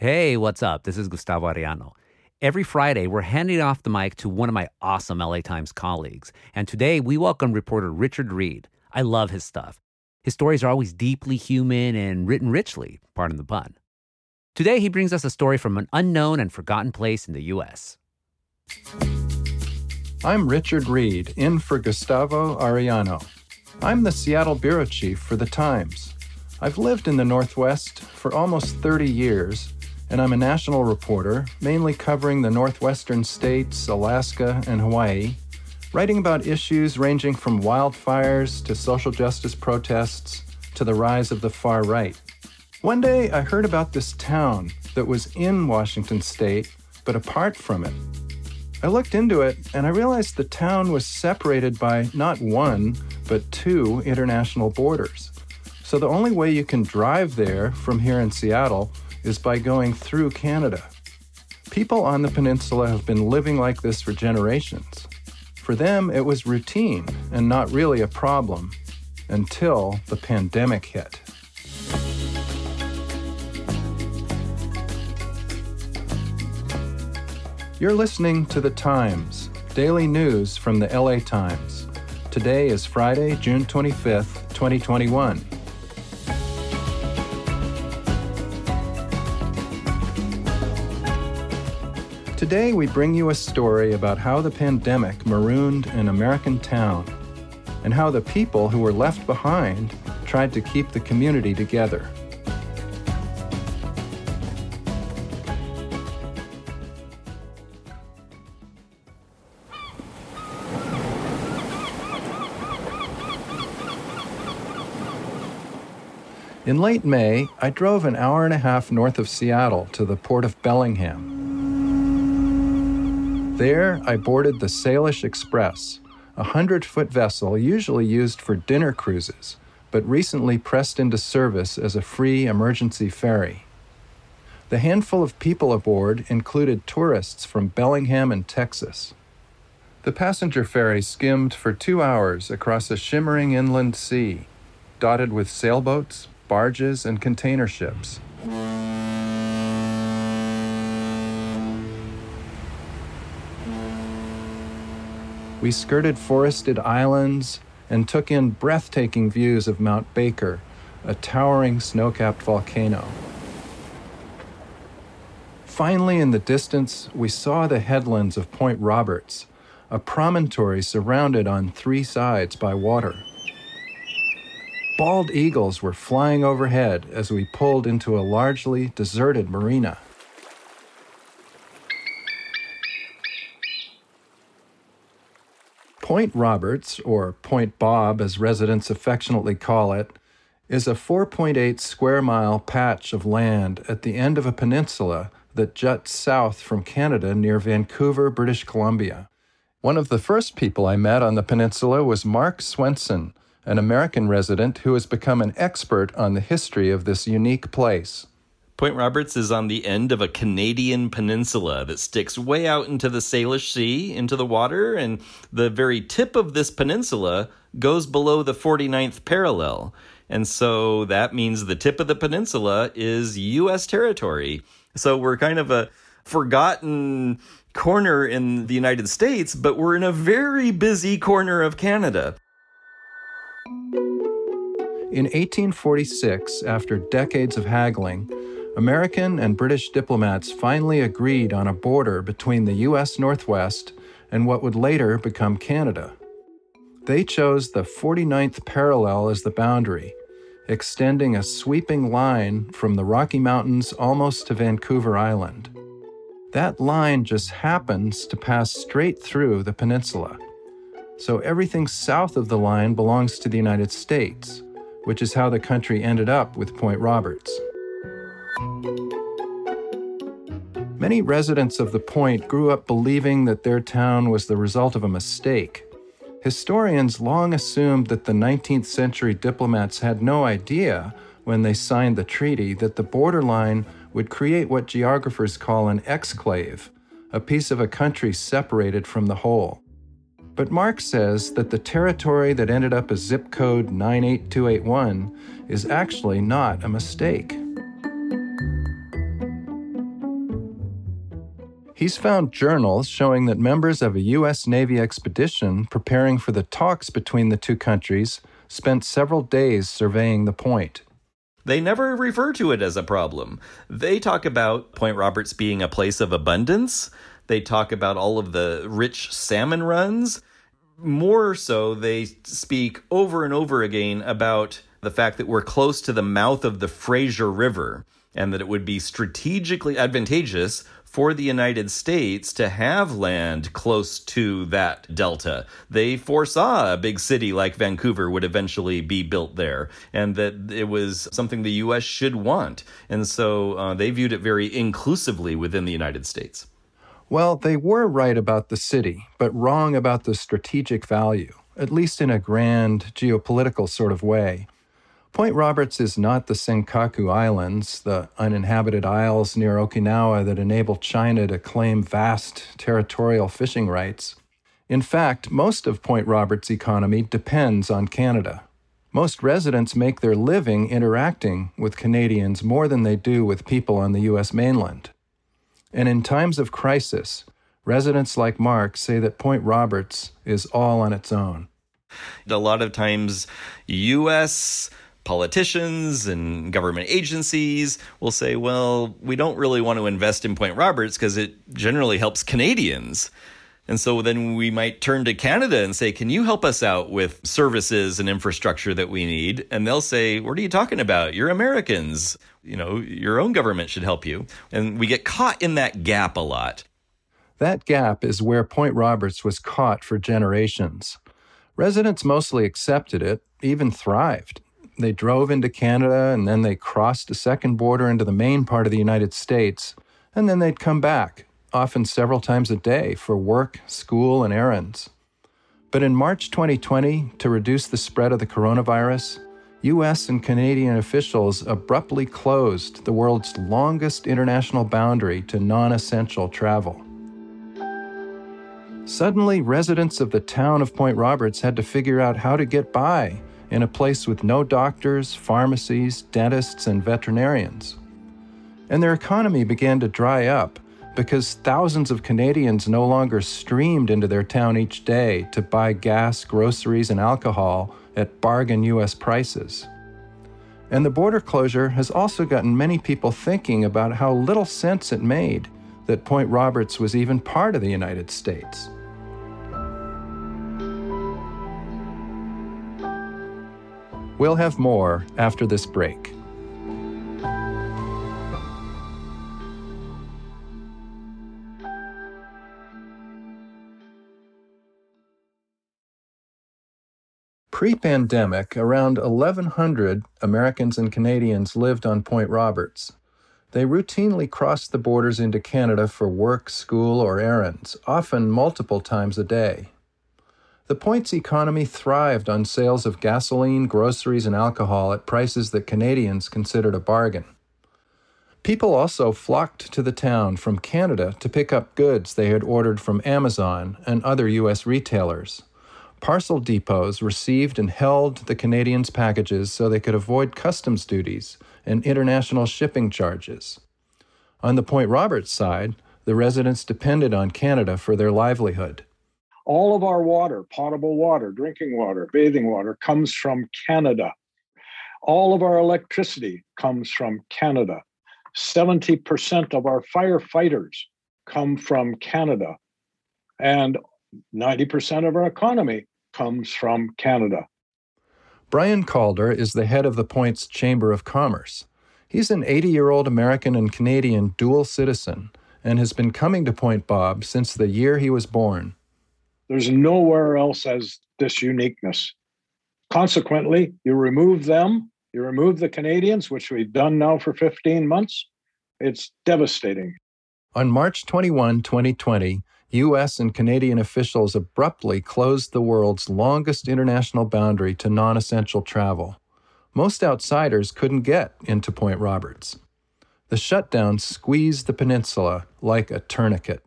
Hey, what's up? This is Gustavo Arellano. Every Friday, we're handing off the mic to one of my awesome LA Times colleagues. And today, we welcome reporter Richard Read. I love his stuff. His stories are always deeply human and written richly, pardon the pun. Today, he brings us a story from an unknown and forgotten place in the U.S. I'm Richard Read, in for Gustavo Arellano. I'm the Seattle bureau chief for The Times. I've lived in the Northwest for almost 30 years, and I'm a national reporter, mainly covering the Northwestern states, Alaska, and Hawaii, writing about issues ranging from wildfires to social justice protests to the rise of the far right. One day I heard about this town that was in Washington state, but apart from it. I looked into it and I realized the town was separated by not one, but two international borders. So the only way you can drive there from here in Seattle is by going through Canada. People on the peninsula have been living like this for generations. For them, it was routine and not really a problem until the pandemic hit. You're listening to The Times, daily news from the LA Times. Today is Friday, June 25th, 2021. Today, we bring you a story about how the pandemic marooned an American town and how the people who were left behind tried to keep the community together. In late May, I drove an hour and a half north of Seattle to the port of Bellingham. There, I boarded the Salish Express, a 100 foot vessel usually used for dinner cruises, but recently pressed into service as a free emergency ferry. The handful of people aboard included tourists from Bellingham and Texas. The passenger ferry skimmed for two hours across a shimmering inland sea, dotted with sailboats, barges, and container ships. We skirted forested islands and took in breathtaking views of Mount Baker, a towering snow capped volcano. Finally, in the distance, we saw the headlands of Point Roberts, a promontory surrounded on three sides by water. Bald eagles were flying overhead as we pulled into a largely deserted marina. Point Roberts, or Point Bob as residents affectionately call it, is a 4.8 square mile patch of land at the end of a peninsula that juts south from Canada near Vancouver, British Columbia. One of the first people I met on the peninsula was Mark Swenson, an American resident who has become an expert on the history of this unique place. Point Roberts is on the end of a Canadian peninsula that sticks way out into the Salish Sea, into the water, and the very tip of this peninsula goes below the 49th parallel. And so that means the tip of the peninsula is U.S. territory. So we're kind of a forgotten corner in the United States, but we're in a very busy corner of Canada. In 1846, after decades of haggling, American and British diplomats finally agreed on a border between the U.S. Northwest and what would later become Canada. They chose the 49th parallel as the boundary, extending a sweeping line from the Rocky Mountains almost to Vancouver Island. That line just happens to pass straight through the peninsula. So everything south of the line belongs to the United States, which is how the country ended up with Point Roberts. Many residents of the point grew up believing that their town was the result of a mistake. Historians long assumed that the 19th century diplomats had no idea when they signed the treaty that the borderline would create what geographers call an exclave, a piece of a country separated from the whole. But Mark says that the territory that ended up as zip code 98281 is actually not a mistake. He's found journals showing that members of a U.S. Navy expedition preparing for the talks between the two countries spent several days surveying the point. They never refer to it as a problem. They talk about Point Roberts being a place of abundance. They talk about all of the rich salmon runs. More so, they speak over and over again about the fact that we're close to the mouth of the Fraser River and that it would be strategically advantageous for the United States to have land close to that delta. They foresaw a big city like Vancouver would eventually be built there, and that it was something the U.S. should want. And so uh, they viewed it very inclusively within the United States. Well, they were right about the city, but wrong about the strategic value, at least in a grand geopolitical sort of way. Point Roberts is not the Senkaku Islands, the uninhabited isles near Okinawa that enable China to claim vast territorial fishing rights. In fact, most of Point Roberts' economy depends on Canada. Most residents make their living interacting with Canadians more than they do with people on the U.S. mainland. And in times of crisis, residents like Mark say that Point Roberts is all on its own. A lot of times, U.S politicians and government agencies will say, well, we don't really want to invest in Point Roberts because it generally helps Canadians. And so then we might turn to Canada and say, Can you help us out with services and infrastructure that we need? And they'll say, What are you talking about? You're Americans. You know, your own government should help you. And we get caught in that gap a lot. That gap is where Point Roberts was caught for generations. Residents mostly accepted it, even thrived. They drove into Canada and then they crossed a second border into the main part of the United States, and then they'd come back, often several times a day, for work, school, and errands. But in March 2020, to reduce the spread of the coronavirus, US and Canadian officials abruptly closed the world's longest international boundary to non essential travel. Suddenly, residents of the town of Point Roberts had to figure out how to get by in a place with no doctors, pharmacies, dentists, and veterinarians. And their economy began to dry up because thousands of Canadians no longer streamed into their town each day to buy gas, groceries, and alcohol at bargain U.S. prices. And the border closure has also gotten many people thinking about how little sense it made that Point Roberts was even part of the United States. We'll have more after this break. Pre pandemic, around 1,100 Americans and Canadians lived on Point Roberts. They routinely crossed the borders into Canada for work, school, or errands, often multiple times a day. The points economy thrived on sales of gasoline, groceries, and alcohol at prices that Canadians considered a bargain. People also flocked to the town from Canada to pick up goods they had ordered from Amazon and other U.S. retailers. Parcel depots received and held the Canadians' packages so they could avoid customs duties and international shipping charges. On the Point Roberts side, the residents depended on Canada for their livelihood. All of our water, potable water, drinking water, bathing water, comes from Canada. All of our electricity comes from Canada. 70% of our firefighters come from Canada. And 90% of our economy comes from Canada. Brian Calder is the head of the Point's Chamber of Commerce. He's an 80 year old American and Canadian dual citizen and has been coming to Point Bob since the year he was born. There's nowhere else as this uniqueness. Consequently, you remove them, you remove the Canadians, which we've done now for 15 months. It's devastating. On March 21, 2020, U.S. and Canadian officials abruptly closed the world's longest international boundary to non essential travel. Most outsiders couldn't get into Point Roberts. The shutdown squeezed the peninsula like a tourniquet.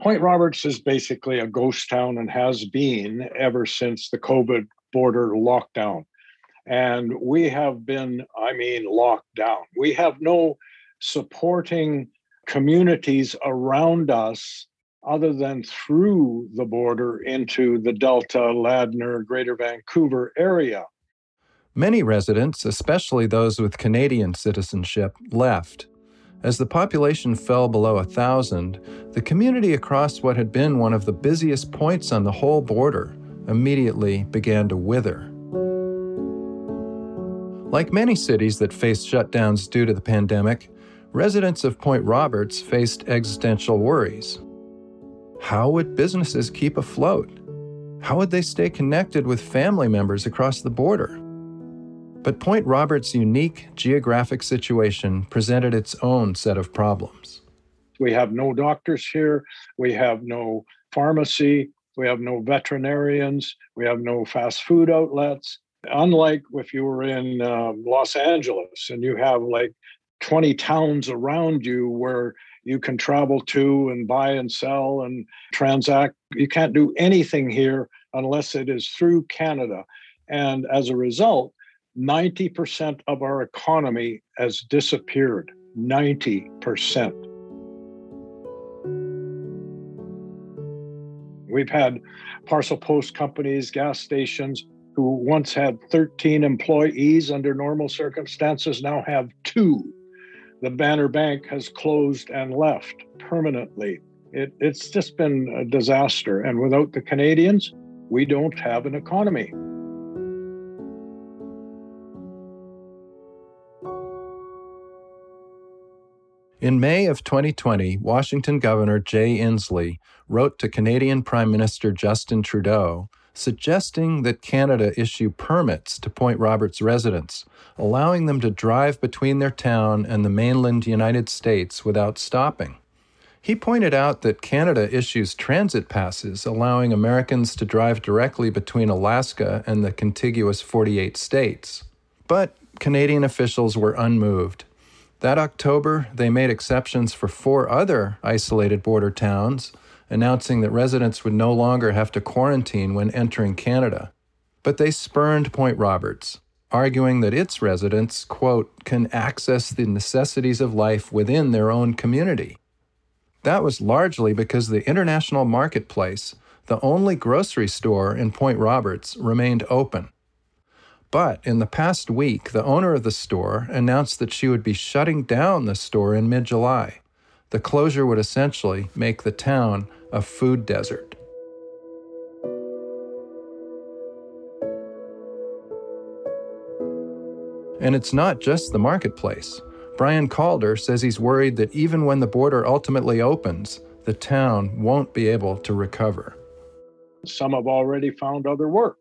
Point Roberts is basically a ghost town and has been ever since the COVID border lockdown. And we have been, I mean, locked down. We have no supporting communities around us other than through the border into the Delta, Ladner, Greater Vancouver area. Many residents, especially those with Canadian citizenship, left. As the population fell below a thousand, the community across what had been one of the busiest points on the whole border immediately began to wither. Like many cities that faced shutdowns due to the pandemic, residents of Point Roberts faced existential worries. How would businesses keep afloat? How would they stay connected with family members across the border? But Point Roberts' unique geographic situation presented its own set of problems. We have no doctors here, we have no pharmacy, we have no veterinarians, we have no fast food outlets. Unlike if you were in uh, Los Angeles and you have like 20 towns around you where you can travel to and buy and sell and transact. You can't do anything here unless it is through Canada. And as a result, 90% of our economy has disappeared. 90%. We've had parcel post companies, gas stations who once had 13 employees under normal circumstances now have two the Banner Bank has closed and left permanently. It, it's just been a disaster. And without the Canadians, we don't have an economy. In May of 2020, Washington Governor Jay Inslee wrote to Canadian Prime Minister Justin Trudeau suggesting that Canada issue permits to Point Roberts residents, allowing them to drive between their town and the mainland United States without stopping. He pointed out that Canada issues transit passes allowing Americans to drive directly between Alaska and the contiguous 48 states. But Canadian officials were unmoved. That October, they made exceptions for four other isolated border towns announcing that residents would no longer have to quarantine when entering Canada. But they spurned Point Roberts, arguing that its residents, quote, can access the necessities of life within their own community. That was largely because the International Marketplace, the only grocery store in Point Roberts, remained open. But in the past week, the owner of the store announced that she would be shutting down the store in mid July. The closure would essentially make the town a food desert. And it's not just the marketplace. Brian Calder says he's worried that even when the border ultimately opens, the town won't be able to recover. Some have already found other work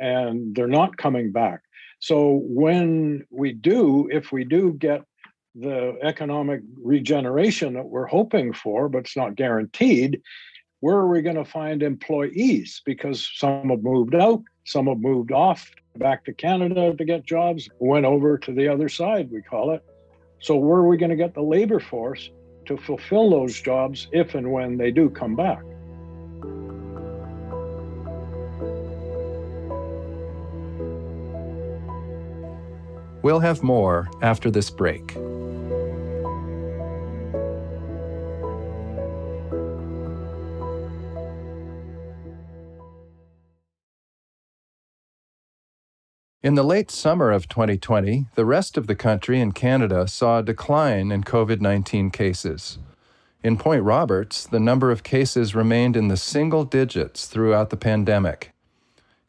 and they're not coming back. So, when we do, if we do get the economic regeneration that we're hoping for, but it's not guaranteed, where are we going to find employees? Because some have moved out, some have moved off back to Canada to get jobs, went over to the other side, we call it. So, where are we going to get the labor force to fulfill those jobs if and when they do come back? We'll have more after this break. In the late summer of 2020, the rest of the country and Canada saw a decline in COVID 19 cases. In Point Roberts, the number of cases remained in the single digits throughout the pandemic.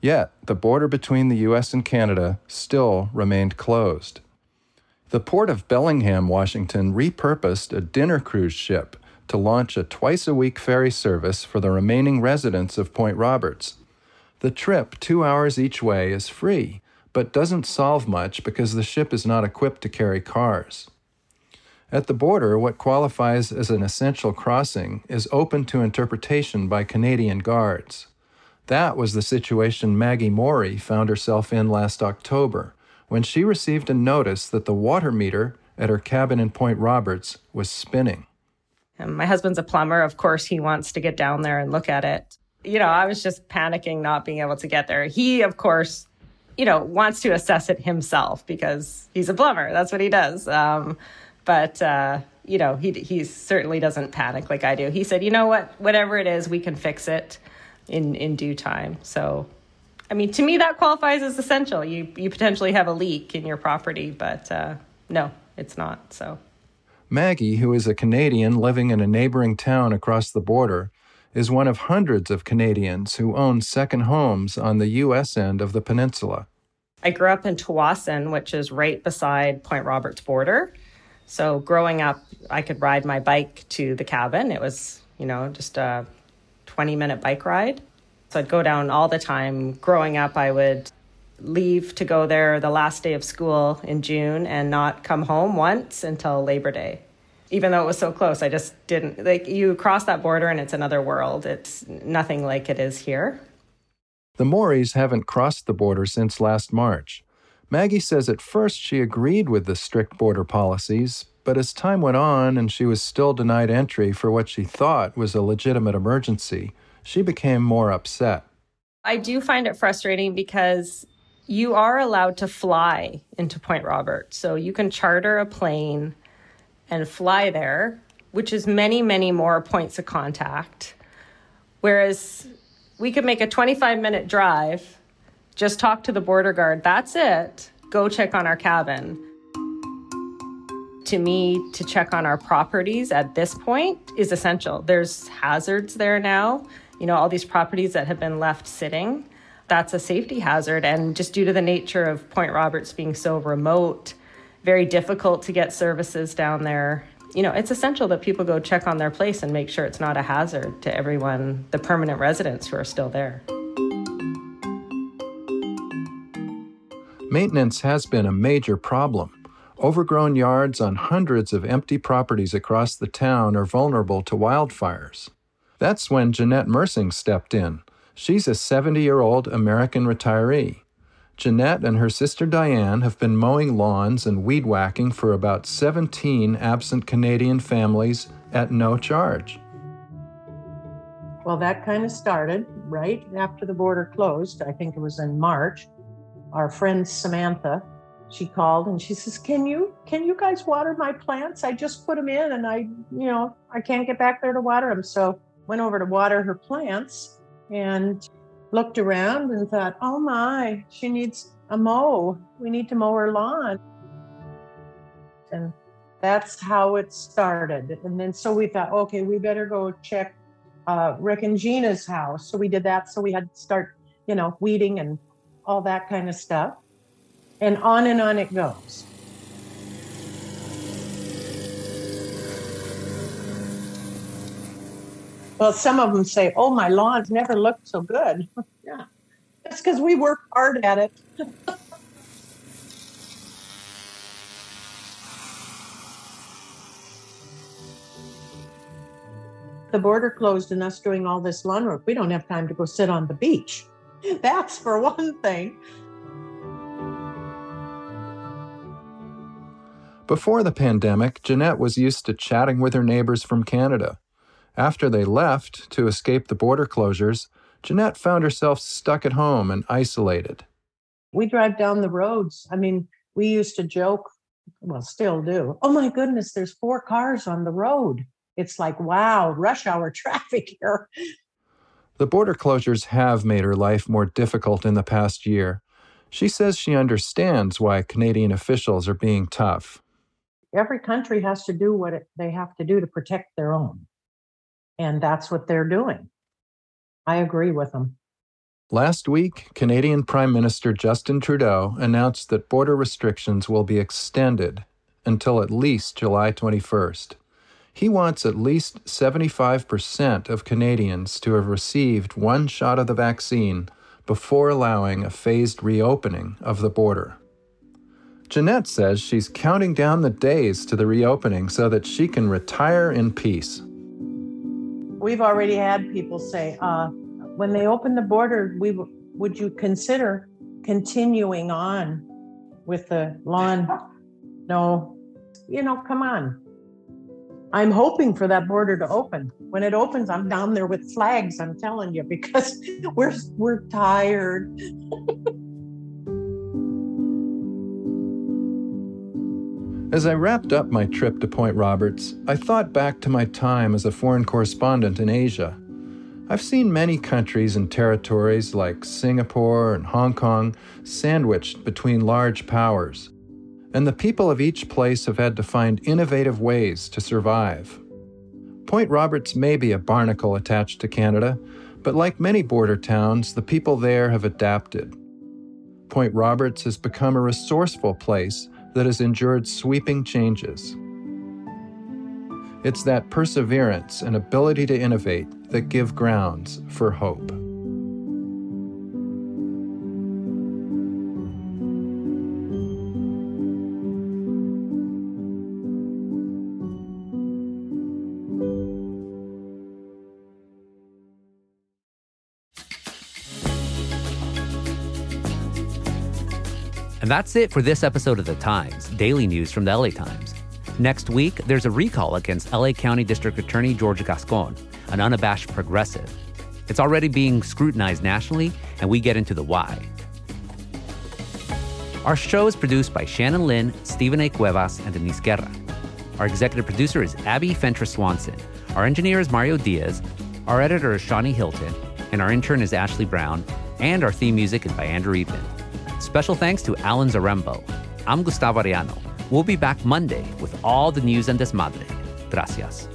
Yet, the border between the U.S. and Canada still remained closed. The Port of Bellingham, Washington, repurposed a dinner cruise ship to launch a twice a week ferry service for the remaining residents of Point Roberts. The trip, two hours each way, is free but doesn't solve much because the ship is not equipped to carry cars. At the border, what qualifies as an essential crossing is open to interpretation by Canadian guards. That was the situation Maggie Morey found herself in last October when she received a notice that the water meter at her cabin in Point Roberts was spinning. And my husband's a plumber. Of course, he wants to get down there and look at it. You know, I was just panicking not being able to get there. He, of course, you know, wants to assess it himself because he's a plumber. That's what he does. Um, but uh, you know, he he certainly doesn't panic like I do. He said, you know what, whatever it is, we can fix it in in due time. So, I mean, to me, that qualifies as essential. You you potentially have a leak in your property, but uh, no, it's not. So. Maggie, who is a Canadian living in a neighboring town across the border, is one of hundreds of Canadians who own second homes on the U.S. end of the peninsula. I grew up in Tsawwassen, which is right beside Point Roberts border. So growing up, I could ride my bike to the cabin. It was, you know, just a 20 minute bike ride. So I'd go down all the time. Growing up, I would leave to go there the last day of school in June and not come home once until Labor Day. Even though it was so close, I just didn't like you cross that border and it's another world. It's nothing like it is here. The Mories haven't crossed the border since last March. Maggie says at first she agreed with the strict border policies, but as time went on and she was still denied entry for what she thought was a legitimate emergency, she became more upset. I do find it frustrating because you are allowed to fly into Point Roberts. So you can charter a plane and fly there, which is many, many more points of contact. Whereas we could make a 25 minute drive just talk to the border guard. That's it. Go check on our cabin. To me, to check on our properties at this point is essential. There's hazards there now. You know, all these properties that have been left sitting, that's a safety hazard. And just due to the nature of Point Roberts being so remote, very difficult to get services down there. You know, it's essential that people go check on their place and make sure it's not a hazard to everyone, the permanent residents who are still there. Maintenance has been a major problem. Overgrown yards on hundreds of empty properties across the town are vulnerable to wildfires. That's when Jeanette Mersing stepped in. She's a 70 year old American retiree. Jeanette and her sister Diane have been mowing lawns and weed whacking for about 17 absent Canadian families at no charge. Well, that kind of started right after the border closed. I think it was in March our friend Samantha, she called and she says, "Can you can you guys water my plants? I just put them in and I, you know, I can't get back there to water them." So went over to water her plants and looked around and thought, "Oh my, she needs a mow. We need to mow her lawn." And that's how it started. And then so we thought, okay, we better go check uh, Rick and Gina's house. So we did that. So we had to start, you know, weeding and all that kind of stuff. And on and on it goes. Well, some of them say, oh, my lawns never looked so good. yeah, that's because we work hard at it. the border closed and us doing all this lawn work, we don't have time to go sit on the beach. That's for one thing. Before the pandemic, Jeanette was used to chatting with her neighbors from Canada. After they left to escape the border closures, Jeanette found herself stuck at home and isolated. We drive down the roads. I mean, we used to joke, well, still do. Oh my goodness, there's four cars on the road. It's like, wow, rush hour traffic here. The border closures have made her life more difficult in the past year. She says she understands why Canadian officials are being tough. Every country has to do what it, they have to do to protect their own. And that's what they're doing. I agree with them. Last week, Canadian Prime Minister Justin Trudeau announced that border restrictions will be extended until at least July 21st. He wants at least 75% of Canadians to have received one shot of the vaccine before allowing a phased reopening of the border. Jeanette says she's counting down the days to the reopening so that she can retire in peace. We've already had people say, uh, when they open the border, we w- would you consider continuing on with the lawn? No, you know, come on. I'm hoping for that border to open. When it opens, I'm down there with flags, I'm telling you, because we're we're tired. As I wrapped up my trip to Point Roberts, I thought back to my time as a foreign correspondent in Asia. I've seen many countries and territories like Singapore and Hong Kong sandwiched between large powers, and the people of each place have had to find innovative ways to survive. Point Roberts may be a barnacle attached to Canada, but like many border towns, the people there have adapted. Point Roberts has become a resourceful place that has endured sweeping changes. It's that perseverance and ability to innovate that give grounds for hope. And that's it for this episode of The Times, daily news from the LA Times. Next week, there's a recall against LA County District Attorney George Gascon, an unabashed progressive. It's already being scrutinized nationally, and we get into the why. Our show is produced by Shannon Lin, Stephen A. Cuevas, and Denise Guerra. Our executive producer is Abbie Fentress Swanson. Our engineer is Mario Diaz. Our editor is Shani Hilton. And our intern is Ashley Brown. And our theme music is by Andrew Eapen. Special thanks to Alan Zarembo. I'm Gustavo Arellano. We'll be back Monday with all the news and desmadre. Gracias.